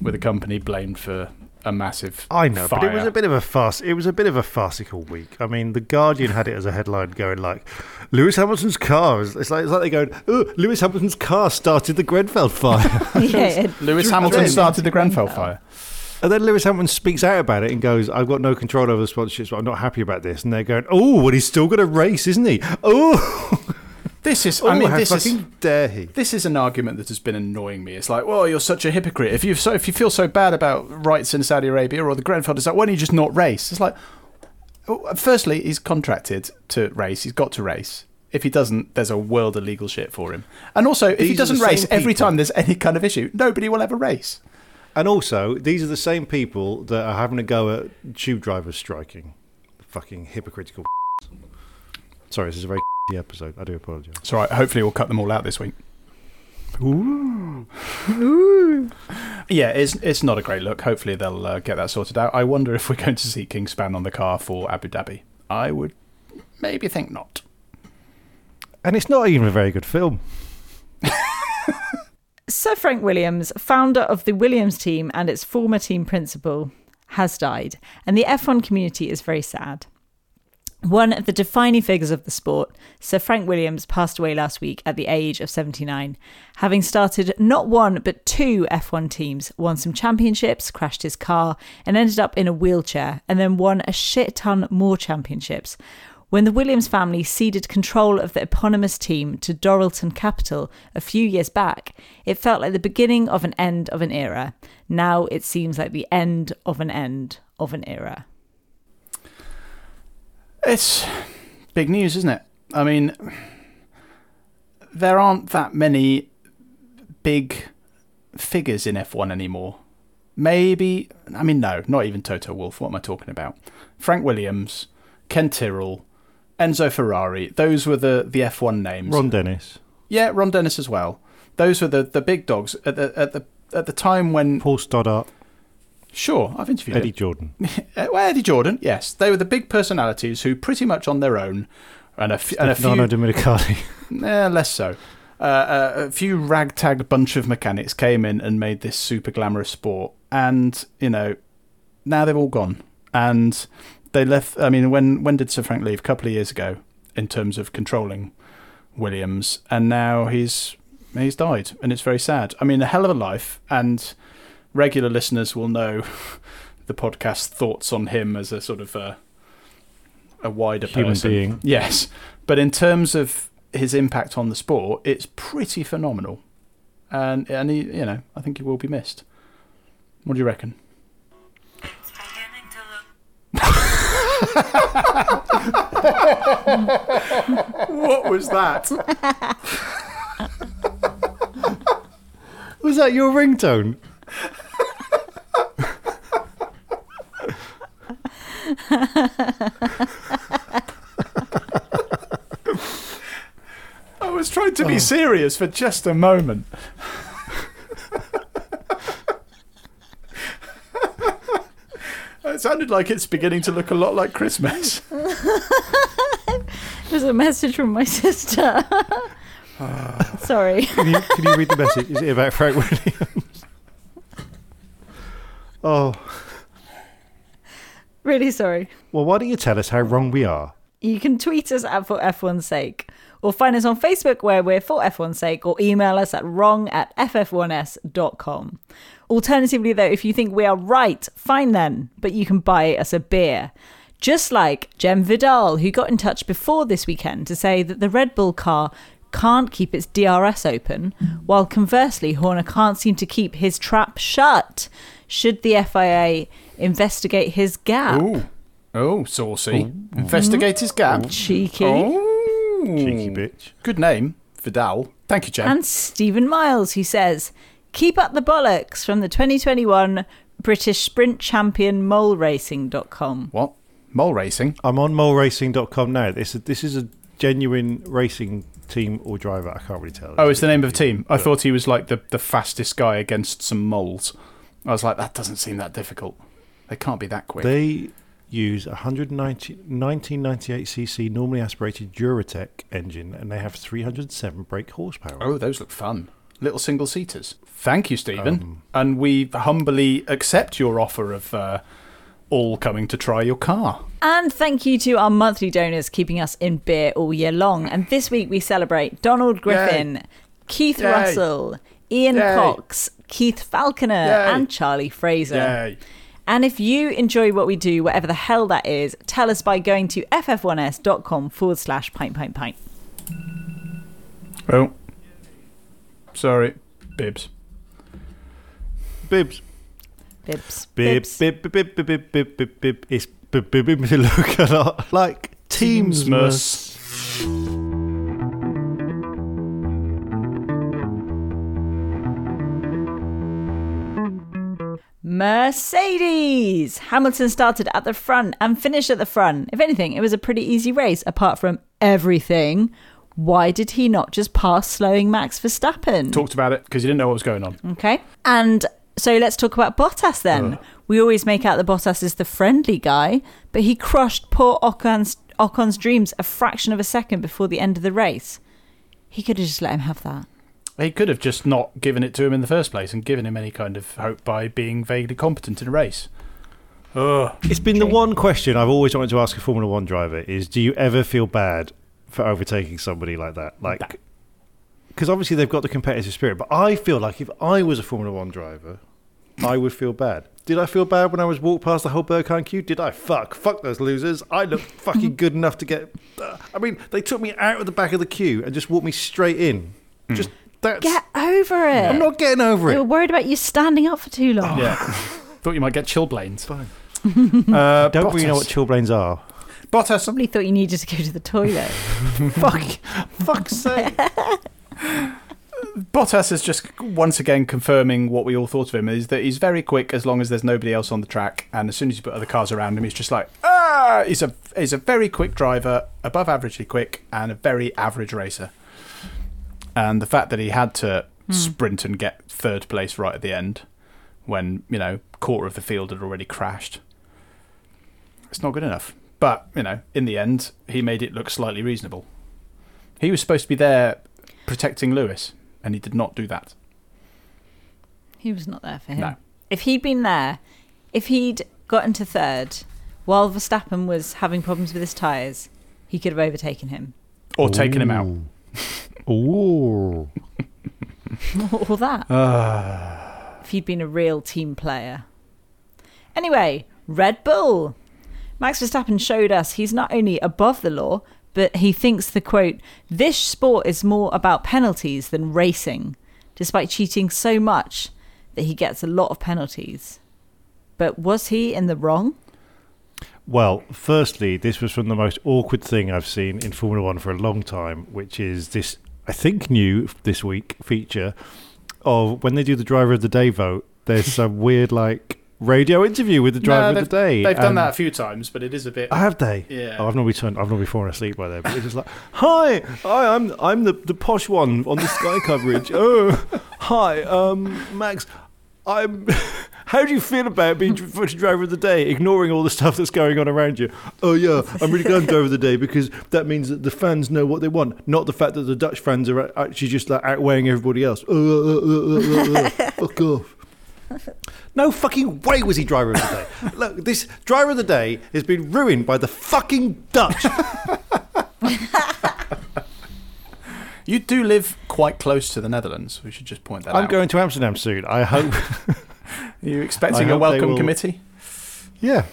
with a company blamed for a massive. I know, but it was a bit of a farce. It was a bit of a farcical week. I mean, the Guardian had it as a headline, going like, "Lewis Hamilton's car." is- It's like it's like they going, "Oh, Lewis Hamilton's car started the Grenfell fire," yeah, Lewis Hamilton started the Grenfell fire. and then Lewis Hamilton speaks out about it and goes, "I've got no control over the sponsorships, but I'm not happy about this." And they're going, "Oh, well, he's still got a race, isn't he? Oh, This is, oh I mean, how this is dare he?" this is an argument that has been annoying me. It's like, well, you're such a hypocrite. If you so if you feel so bad about rights in Saudi Arabia or the Grenfell disaster, why don't you just not race? It's like, well, firstly, he's contracted to race. He's got to race. If he doesn't, there's a world of legal shit for him. And also, if he These the doesn't race every time there's any kind of issue, nobody will ever race. And also, these are the same people that are having a go at tube drivers striking. Fucking hypocritical. Sorry, this is a very episode. I do apologise. It's all right. Hopefully, we'll cut them all out this week. Ooh, Yeah, it's it's not a great look. Hopefully, they'll uh, get that sorted out. I wonder if we're going to see Kingspan on the car for Abu Dhabi. I would maybe think not. And it's not even a very good film. Sir Frank Williams, founder of the Williams team and its former team principal, has died, and the F1 community is very sad. One of the defining figures of the sport, Sir Frank Williams, passed away last week at the age of 79, having started not one but two F1 teams, won some championships, crashed his car, and ended up in a wheelchair, and then won a shit ton more championships. When the Williams family ceded control of the eponymous team to Dorilton Capital a few years back, it felt like the beginning of an end of an era. Now it seems like the end of an end of an era. It's big news, isn't it? I mean, there aren't that many big figures in F1 anymore. Maybe, I mean, no, not even Toto Wolff. What am I talking about? Frank Williams, Ken Tyrrell, Enzo Ferrari. Those were the, the F1 names. Ron Dennis, Yeah, Ron Dennis as well. Those were the, the big dogs at the at the at the time when. Paul Stoddart, Sure, I've interviewed him. Eddie Jordan. Uh, well, Eddie Jordan, yes, they were the big personalities who, pretty much on their own, and a, f- and a few Nano Domenicali. Eh, less so. Uh, uh, a few ragtag bunch of mechanics came in and made this super glamorous sport, and you know, now they've all gone, and they left. I mean, when when did Sir Frank leave? A couple of years ago, in terms of controlling Williams, and now he's he's died, and it's very sad. I mean, a hell of a life, and regular listeners will know the podcast thoughts on him as a sort of a a wider Human person. being. Yes, but in terms of his impact on the sport, it's pretty phenomenal, and and he, you know, I think he will be missed. What do you reckon? what was that? Was that your ringtone? I was trying to be oh. serious for just a moment. it sounded like it's beginning to look a lot like Christmas. it was a message from my sister. Ah. Sorry. Can you, can you read the message? Is it about Frank Williams? oh. Really sorry. well, why don't you tell us how wrong we are? You can tweet us at For F1's Sake, or find us on Facebook where we're For F1's Sake, or email us at wrong at ff1s.com. Alternatively, though, if you think we are right, fine then, but you can buy us a beer. Just like Jem Vidal, who got in touch before this weekend to say that the Red Bull car can't keep its DRS open, while conversely, Horner can't seem to keep his trap shut. Should the FIA investigate his gap? Oh, oh, saucy. Investigate his gap. Cheeky. Oh, Cheeky bitch. Good name, Vidal. Thank you, Jen. And Stephen Miles, who says, Keep up the bollocks from the 2021 British Sprint Champion MoleRacing.com. what? Mole racing? I'm on mole moleracing.com now. This is, this is a genuine racing team or driver. I can't really tell. Oh, it's the name of a team. I thought he was like the, the fastest guy against some moles. I was like, that doesn't seem that difficult. They can't be that quick. They use a 190 1998cc normally aspirated Duratec engine and they have 307 brake horsepower. oh, those look fun. Little single seaters. Thank you, Stephen. Um, and we humbly accept your offer of uh, all coming to try your car. And thank you to our monthly donors keeping us in beer all year long. And this week we celebrate Donald Griffin, Keith Yay. Russell, Ian Yay. Cox, Keith Falconer, Yay. and Charlie Fraser. Yay. And if you enjoy what we do, whatever the hell that is, tell us by going to ff1s.com forward slash pint pint pint. Oh. Sorry. Bibs. Bibs. Bibs. Bib, Bibs. bib, bib, bib, bib, bib, bib, bib, bib. It's bib, bib, bib, to look a lot like Teamsmas. Mercedes! Hamilton started at the front and finished at the front. If anything, it was a pretty easy race, apart from everything. Why did he not just pass slowing Max Verstappen? Talked about it because he didn't know what was going on. Okay. And so let's talk about Bottas then. Uh. We always make out that Bottas is the friendly guy, but he crushed poor Ocon's, Ocon's dreams a fraction of a second before the end of the race. He could have just let him have that. He could have just not given it to him in the first place and given him any kind of hope by being vaguely competent in a race. Ugh. It's been the one question I've always wanted to ask a Formula One driver: is do you ever feel bad for overtaking somebody like that? Like, because obviously they've got the competitive spirit, but I feel like if I was a Formula One driver, I would feel bad. Did I feel bad when I was walked past the whole Berghain queue? Did I? Fuck, fuck those losers. I looked fucking good enough to get. Uh, I mean, they took me out of the back of the queue and just walked me straight in. Just that's. Get over it. I'm not getting over it. They were worried about you standing up for too long. Yeah. Thought you might get chilblains. Fine. Uh, Don't really know what chilblains are. Bottas. Probably thought you needed to go to the toilet. Fuck, fuck's sake. Bottas is just once again confirming what we all thought of him is that he's very quick as long as there's nobody else on the track, and as soon as you put other cars around him, he's just like ah. He's a he's a very quick driver, above averagely quick, and a very average racer. And the fact that he had to hmm. sprint and get third place right at the end, when you know quarter of the field had already crashed, it's not good enough. But you know, in the end, he made it look slightly reasonable. He was supposed to be there protecting Lewis, and he did not do that. he was not there for him. No. If he'd been there, if he'd gotten to third while Verstappen was having problems with his tyres, he could have overtaken him. Or taken him out. Ooh. or that. Ah. if he'd been a real team player. Anyway, Red Bull. Max Verstappen showed us he's not only above the law, but he thinks the quote, this sport is more about penalties than racing, despite cheating so much that he gets a lot of penalties. But was he in the wrong? Well, firstly, this was from the most awkward thing I've seen in Formula One for a long time, which is this, I think, new this week feature of when they do the driver of the day vote. There's some weird, like, radio interview with the driver No, of the day. They've done that a few times, but it is a bit. Oh, have they? Yeah. Oh, I've not been turned, I've not been falling asleep by then. But it's just like, hi, hi, I'm I'm the, the posh one on the Sky coverage. Oh, hi, um, Max. I'm. How do you feel about being footage driver of the day, ignoring all the stuff that's going on around you? Oh yeah, I'm really glad I'm driver of the day because that means that the fans know what they want, not the fact that the Dutch fans are actually just like outweighing everybody else. Uh, uh, uh, uh, uh, uh, fuck off. No fucking way was he driver of the day. Look, this driver of the day has been ruined by the fucking Dutch. You do live quite close to the Netherlands. We should just point that out. I'm going to Amsterdam soon. I hope. Are you expecting a welcome will- committee? yeah.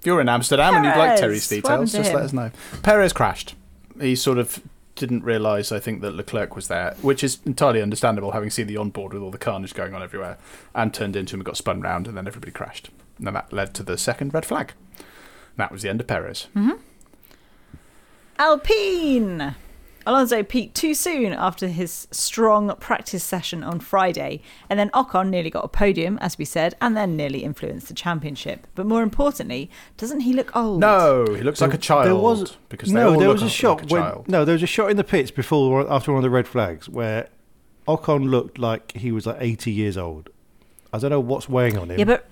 If you're in Amsterdam and you'd like Terry's details, just him? let us know. Perez crashed. He sort of didn't realise, I think, that Leclerc was there, which is entirely understandable, having seen the onboard with all the carnage going on everywhere, and turned into him and got spun round, and then everybody crashed. And then that led to the second red flag. That was the end of Perez. Mm-hmm. Alpine. Alonso peaked too soon after his strong practice session on Friday, and then Ocon nearly got a podium, as we said, and then nearly influenced the championship. But more importantly, doesn't he look old? No, he looks like a child. There was because they no, all there look was a like shot a when child. no, there was a shot in the pits before after one of the red flags where Ocon looked like he was like 80 years old. I don't know what's weighing on him. Yeah, but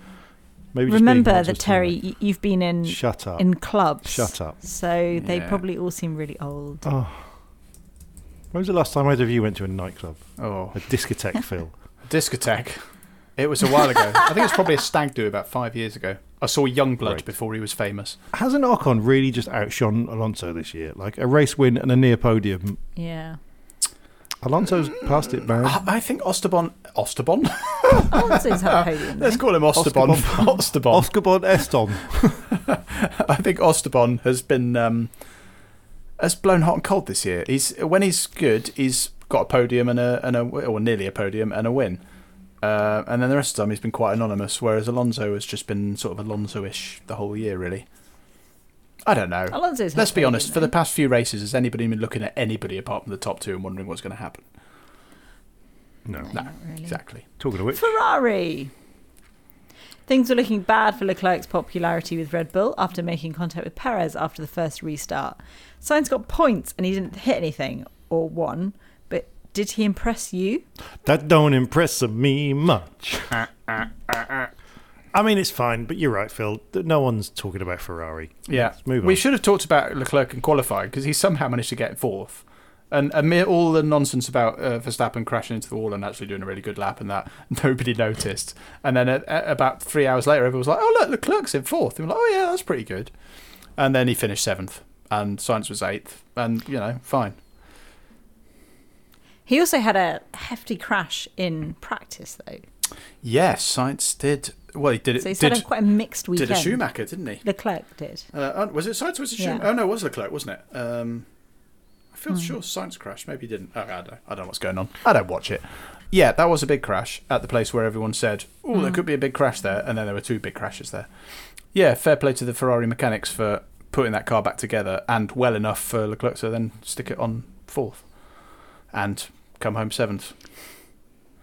Maybe remember that Terry, you've been in Shut up. in clubs. Shut up. So they Yeah. probably all seem really old. Oh. When was the last time either of you went to a nightclub? Oh, A discotheque, Phil. discotheque. It was a while ago. I think it's probably a stag do about five years ago. I saw Yungblud Right. before he was famous. Hasn't Ocon really just outshone Alonso this year? Like a race win and a near podium. Yeah. Alonso's past it, man. I I think Osterbon. Osterbon? Alonso's had a podium. Let's call him Osterbon. Osterbon. Oscar Eston. I think Osterbon has been um, has blown hot and cold this year. He's when he's good, he's got a podium and a and a or nearly a podium and a win. Uh, and then the rest of the time he's been quite anonymous, whereas Alonso has just been sort of Alonso-ish the whole year, really. I don't know. Alonso's had Let's be honest. For the past few races, has anybody been looking at anybody apart from the top two and wondering what's going to happen? No. No, really. exactly. Talking of which, Ferrari. Things were looking bad for Leclerc's popularity with Red Bull after making contact with Perez after the first restart. Sainz got points and he didn't hit anything or won, but did he impress you? that don't impress me much. I mean, it's fine, but you're right, Phil. No one's talking about Ferrari. Yeah, Let's move we should have talked about Leclerc in qualifying because he somehow managed to get fourth. And amid all the nonsense about uh, Verstappen crashing into the wall and actually doing a really good lap and that, nobody noticed. And then at, at about three hours later, everyone was like, "Oh look, Leclerc's in fourth. And we're like, "Oh yeah, that's pretty good." And then he finished seventh, and Sainz was eighth, and you know, fine. He also had a hefty crash in practice, though. Yes, Sainz did. Well, he did it. So he's did, had a quite a mixed weekend. did a Schumacher, didn't he? Leclerc did. Uh, oh, was it Sainz? Was it Yeah. Schumacher? Oh no, it was Leclerc, wasn't it? Um, I Hmm. feel sure Sainz crashed. Maybe he didn't. Oh, I don't. know. I don't know what's going on. I don't watch it. Yeah, that was a big crash at the place where everyone said, "Oh, Hmm. there could be a big crash there," and then there were two big crashes there. Yeah, fair play to the Ferrari mechanics for putting that car back together and well enough for Leclerc to then stick it on fourth and come home seventh.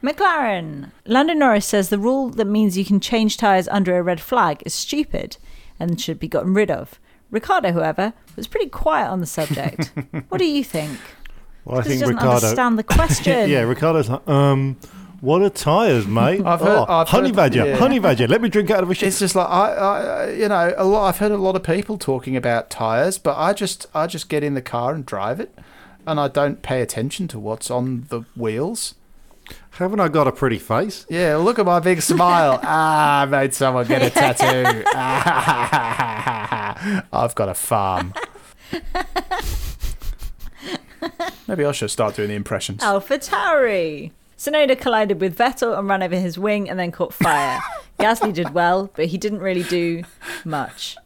McLaren. Lando Norris says the rule that means you can change tyres under a red flag is stupid and should be gotten rid of. Ricciardo, however, was pretty quiet on the subject. what do you think? Well, I Just think doesn't Ricciardo. understand the question. yeah, Ricciardo's like, um, what are tyres, mate? I've heard- oh, I've honey heard- badger, yeah. honey badger. Let me drink out of a shit. It's just like I, I, you know, a lot. I've heard a lot of people talking about tires, but I just, I just get in the car and drive it, and I don't pay attention to what's on the wheels. Haven't I got a pretty face? Yeah, look at my big smile. ah, I made someone get a tattoo. I've got a farm. Maybe I should start doing the impressions. Alpha Tauri. Tsunoda collided with Vettel and ran over his wing and then caught fire. Gasly did well, but he didn't really do much.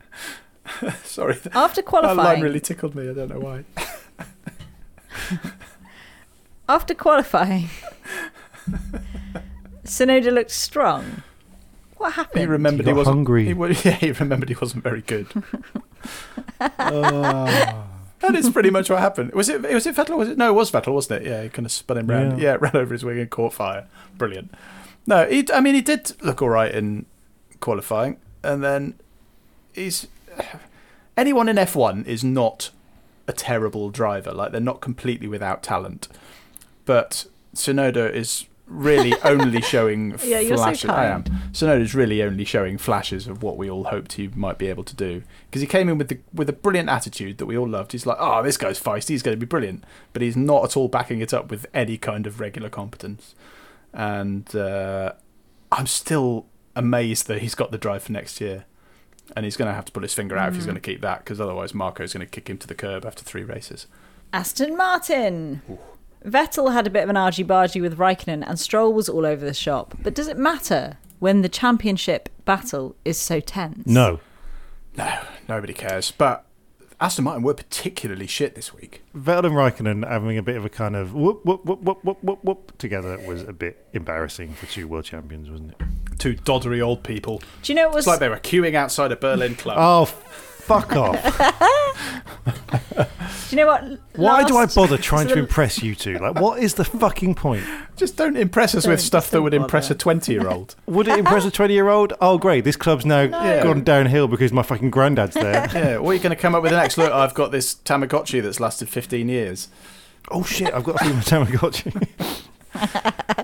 Sorry, After that line qualifying, really tickled me. I don't know why. after qualifying, Tsunoda looked strong. What happened? He remembered He he, wasn't hungry. He, yeah, he remembered he wasn't very good. That is pretty much what happened. Was it? Was it Vettel? Was it? No, it was Vettel, wasn't it? Yeah, he kind of spun him round. Yeah. Yeah, ran over his wing and caught fire. Brilliant. No, he. I mean, he did look all right in qualifying, and then he's anyone in F1 is not a terrible driver. Like they're not completely without talent, but Tsunoda is really only showing Yeah, you're so flashes. I am. kind. Tsunoda is really only showing flashes of what we all hoped he might be able to do. Because he came in with the with a brilliant attitude that we all loved. He's like, oh, this guy's feisty. He's going to be brilliant. But he's not at all backing it up with any kind of regular competence. And uh, I'm still amazed that he's got the drive for next year. And he's going to have to pull his finger out if he's Mm. going to keep that, because otherwise Marko's going to kick him to the curb after three races. Aston Martin. Vettel had a bit of an argy bargy with Raikkonen, and Stroll was all over the shop. But does it matter when the championship battle is so tense? No. No, nobody cares. But Aston Martin were particularly shit this week. Vettel and Raikkonen having a bit of a kind of whoop, whoop, whoop, whoop, whoop, whoop, whoop together was a bit embarrassing for two world champions, wasn't it? Two doddery old people. Do you know it was It's like they were queuing outside a Berlin club. Oh, fuck off. Do you know what? Why do I bother trying so to impress you two? Like, what is the fucking point? Just don't impress us with Don't- stuff that don't would impress a 20 year old. Would it impress a 20 year old? Oh, great. This club's now Yeah. gone downhill because my fucking granddad's there. yeah, what are you going to come up with next? Look, I've got this Tamagotchi that's lasted 15 years. oh, shit. I've got a feeling Tamagotchi.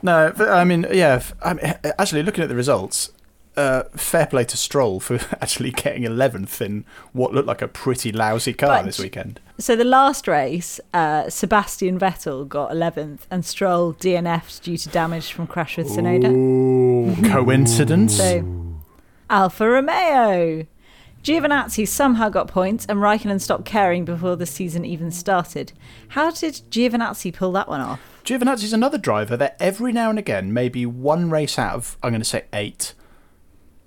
No, but, I mean, yeah, I mean, actually, looking at the results, uh, fair play to Stroll for actually getting 11th in what looked like a pretty lousy car But- this weekend. So the last race, uh, Sebastian Vettel got 11th, and Stroll DNF'd due to damage from crash with Tsunoda. Ooh, coincidence? So Alfa Romeo. Giovinazzi somehow got points, and Raikkonen stopped caring before the season even started. How did Giovinazzi pull that one off? Giovinazzi's another driver that every now and again, maybe one race out of, I'm going to say eight,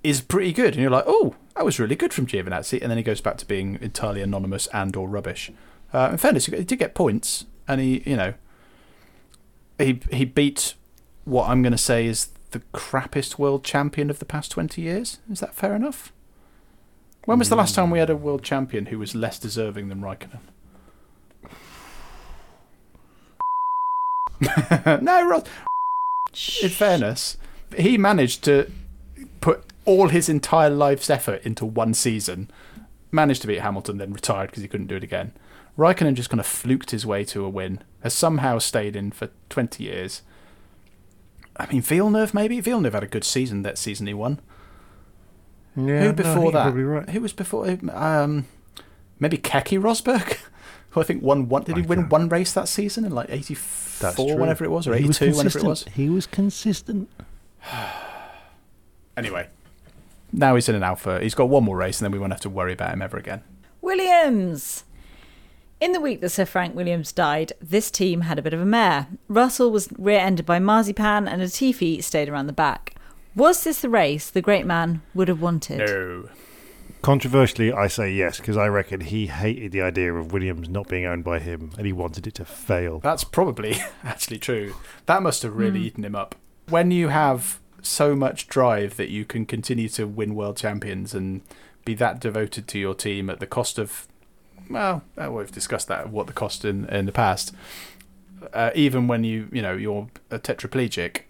is pretty good. And you're like, oh, that was really good from Giovinazzi. And then he goes back to being entirely anonymous and or rubbish. Uh, in fairness, he did get points. And he, you know, he, he beat what I'm going to say is the crappiest world champion of the past 20 years. Is that fair enough? When was the last time we had a world champion who was less deserving than Raikkonen? no, Ross. In fairness, he managed to put all his entire life's effort into one season. Managed to beat Hamilton, then retired because he couldn't do it again. Raikkonen just kind of fluked his way to a win. Has somehow stayed in for 20 years. I mean, Villeneuve maybe. Villeneuve had a good season that season he won. Yeah, Who before that? Right. Who was before? Um, maybe Keke Rosberg, who I think won one. Did he win one race that season in like eighty four, whenever it was, or eighty two, whenever it was? He was consistent. Anyway, now he's in an Alfa. He's got one more race, and then we won't have to worry about him ever again. Williams. In the week that Sir Frank Williams died, this team had a bit of a mare. Russell was rear ended by Marzipan, and Latifi stayed around the back. Was this the race the great man would have wanted? No. Controversially, I say yes because I reckon he hated the idea of Williams not being owned by him, and he wanted it to fail. That's probably actually true. That must have really hmm. eaten him up. When you have so much drive that you can continue to win world champions and be that devoted to your team at the cost of, well, uh, we've discussed that what the cost in in the past. Uh, even when you you know you're a tetraplegic,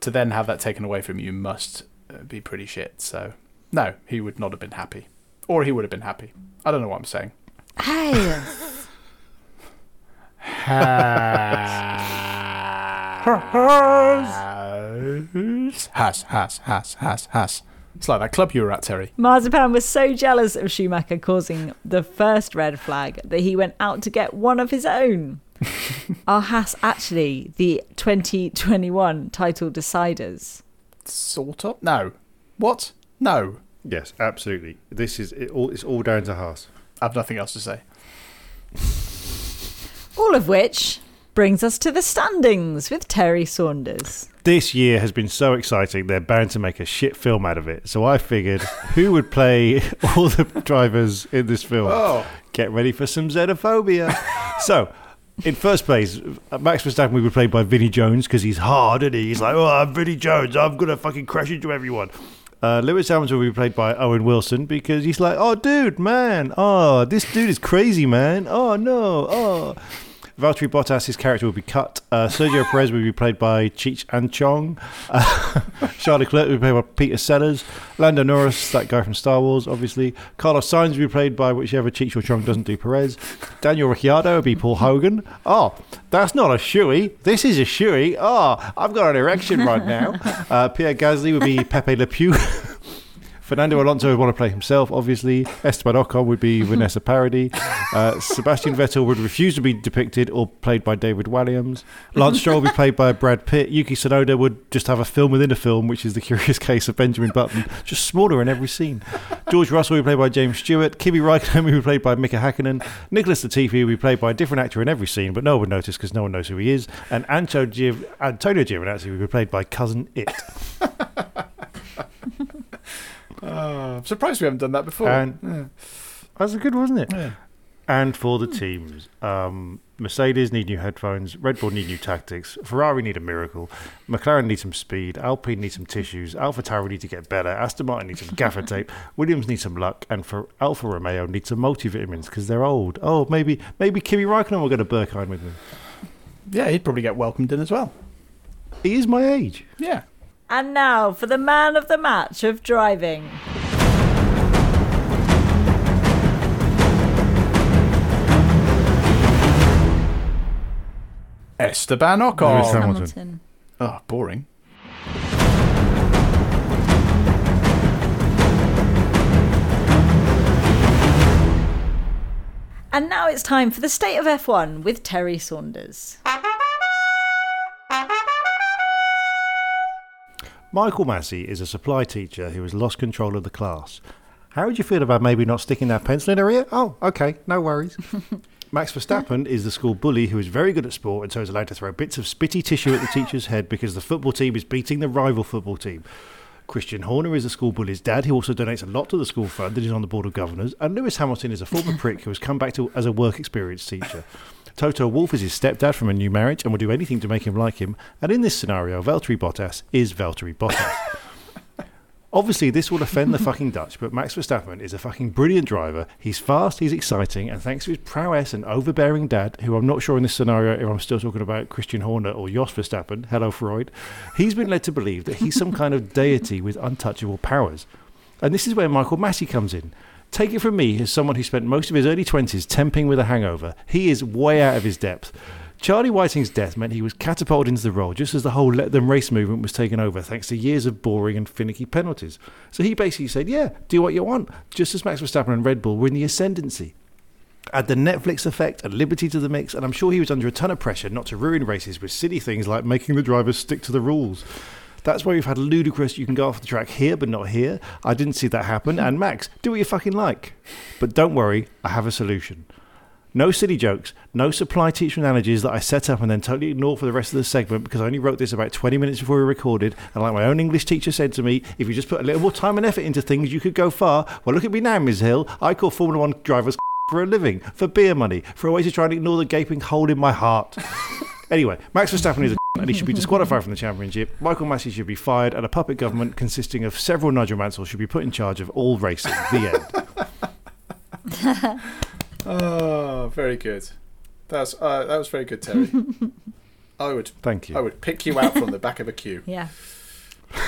to then have that taken away from you must uh, be pretty shit. So no, he would not have been happy, or he would have been happy. I don't know what I'm saying. Hey, Has, has, has, has, has. Has. It's like that club you were at, Terry. Marzipan was so jealous of Schumacher causing the first red flag that he went out to get one of his own. Are Haas actually the 2021 title deciders? Sort of? No. What? No. Yes, absolutely. This is it all. It's all down to Haas. I have nothing else to say. All of which brings us to the standings with Terry Saunders. This year has been so exciting. They're bound to make a shit film out of it. So I figured, who would play all the drivers in this film? Oh. Get ready for some xenophobia. so. In first place, Max Verstappen would be played by Vinnie Jones because he's hard and he? he's like, oh, I'm Vinnie Jones. I'm gonna fucking crash into everyone. Uh, Lewis Hamilton will be played by Owen Wilson because he's like, oh, dude, man, oh, this dude is crazy, man. Oh no, oh. Valtteri Bottas, character will be cut. Uh, Sergio Perez will be played by Cheech and Chong. Uh, Charles Leclerc will be played by Peter Sellers. Lando Norris, that guy from Star Wars, obviously. Carlos Sainz will be played by whichever Cheech or Chong doesn't do Perez. Daniel Ricciardo will be Paul Hogan. Oh, that's not a shoey. This is a shoey. Oh, I've got an erection right now. Uh, Pierre Gasly would be Pepe Le Pew. Fernando Alonso would want to play himself, obviously. Esteban Ocon would be Vanessa Paradis. Uh, Sebastian Vettel would refuse to be depicted or played by David Walliams. Lance Stroll would be played by Brad Pitt. Yuki Tsunoda would just have a film within a film, which is the curious case of Benjamin Button, just smaller in every scene. George Russell would be played by James Stewart. Kimi Raikkonen would be played by Mika Hakkinen. Nicholas Latifi would be played by a different actor in every scene, but no one would notice because no one knows who he is. And Antonio Giovinazzi would be played by Cousin It. I'm surprised we haven't done that before. And that's good, wasn't it? And for the teams, um, Mercedes need new headphones, Red Bull need new tactics, Ferrari need a miracle, McLaren needs some speed, Alpine needs some tissues, Alpha Tauri need to get better, Aston Martin needs some gaffer tape, Williams needs some luck, and for Alfa Romeo needs some multivitamins because they're old. Oh, maybe maybe Kimi Raikkonen will get a Berghain with him. yeah, he'd probably get welcomed in as well. He is my age. Yeah. And now for the man of the match of driving. Esteban Lewis Ocon. Hamilton. Hamilton. Oh, boring. And now it's time for the state of F1 with Terry Saunders. Michael Masi is a supply teacher who has lost control of the class. How would you feel about maybe not sticking that pencil in her ear? Oh, okay, no worries. Max Verstappen is the school bully who is very good at sport and so is allowed to throw bits of spitty tissue at the teacher's head because the football team is beating the rival football team. Christian Horner is the school bully's dad, who also donates a lot to the school fund and is on the board of governors. And Lewis Hamilton is a former prick who has come back to as a work experience teacher. Toto Wolff is his stepdad from a new marriage and will do anything to make him like him. And in this scenario, Valtteri Bottas is Valtteri Bottas. Obviously, this will offend the fucking Dutch, but Max Verstappen is a fucking brilliant driver. He's fast, he's exciting, and thanks to his prowess and overbearing dad, who I'm not sure in this scenario if I'm still talking about Christian Horner or Jos Verstappen, hello Freud, he's been led to believe that he's some kind of deity with untouchable powers. And this is where Michael Masi comes in. Take it from me, as someone who spent most of his early 20s temping with a hangover, he is way out of his depth. Charlie Whiting's death meant he was catapulted into the role just as the whole let them race movement was taken over, thanks to years of boring and finicky penalties. So he basically said, Yeah, do what you want, just as Max Verstappen and Red Bull were in the ascendancy. Add the Netflix effect and liberty to the mix, and I'm sure he was under a ton of pressure not to ruin races with silly things like making the drivers stick to the rules. That's why we've had ludicrous, you can go off the track here but not here. I didn't see that happen. And Max, do what you fucking like. But don't worry, I have a solution. No silly jokes, no supply teacher analogies that I set up and then totally ignore for the rest of the segment because I only wrote this about 20 minutes before we recorded. And like my own English teacher said to me, if you just put a little more time and effort into things, you could go far. Well, look at me now, Ms. Hill. I call Formula One drivers for a living, for beer money, for a way to try and ignore the gaping hole in my heart. anyway, Max Verstappen is a and he should be disqualified from the championship. Michael Masi should be fired, and a puppet government consisting of several Nigel Mansell should be put in charge of all racing. The end. Oh, very good. That's uh, that was very good, Terry. I would Thank you. I would pick you out from the back of a queue. Yeah.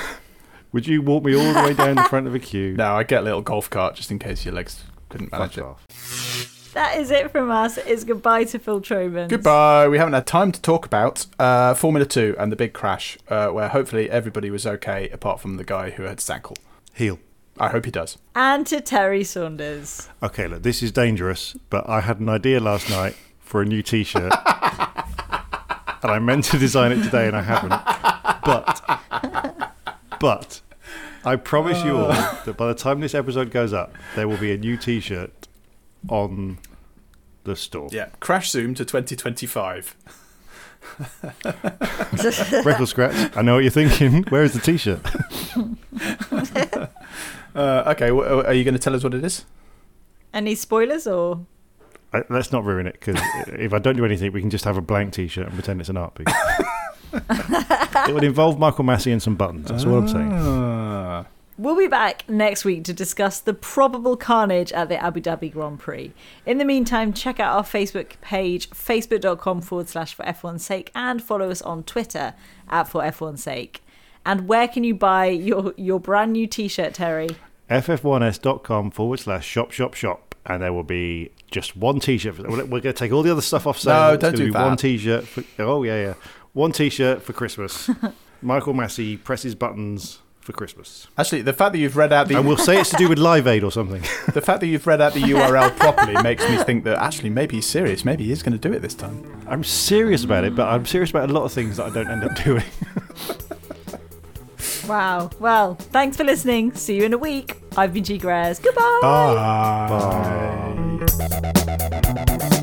Would you walk me all the way down the front of a queue? No, I'd get a little golf cart just in case your legs couldn't manage Fuck it. off. That is it from us. It's goodbye to Phil Truman. Goodbye. We haven't had time to talk about uh, Formula Two and the big crash, uh, where hopefully everybody was okay apart from the guy who had Sankel. Heel. I hope he does. And to Terry Saunders. Okay, look, this is dangerous, but I had an idea last night for a new T-shirt, and I meant to design it today, and I haven't. But, but, I promise you all that by the time this episode goes up, there will be a new T-shirt on the store. Yeah, crash zoom to 2025. Record scratch. I know what you're thinking. Where is the T-shirt? Uh, okay, w- are you going to tell us what it is? Any spoilers or? Uh, Let's not ruin it because if I don't do anything, we can just have a blank T-shirt and pretend it's an art piece. it would involve Michael Masi and some buttons. That's what I'm saying. We'll be back next week to discuss the probable carnage at the Abu Dhabi Grand Prix. In the meantime, check out our Facebook page, facebook.com forward slash for F1's sake, and follow us on Twitter at for F1's sake. And where can you buy your, your brand new t shirt, Terry? ff1s.com forward slash shop shop shop. And there will be just one t shirt. We're going to take all the other stuff off sale. No, don't gonna do be One t shirt. Oh, yeah, yeah. One t shirt for Christmas. Michael Masi presses buttons for Christmas. Actually, the fact that you've read out the And we'll say it's to do with Live Aid or something. the fact that you've read out the URL properly makes me think that actually maybe he's serious. Maybe he is going to do it this time. I'm serious about it, but I'm serious about a lot of things that I don't end up doing. Wow. Well, thanks for listening. See you in a week. I've been G Grares. Goodbye. Bye. Sports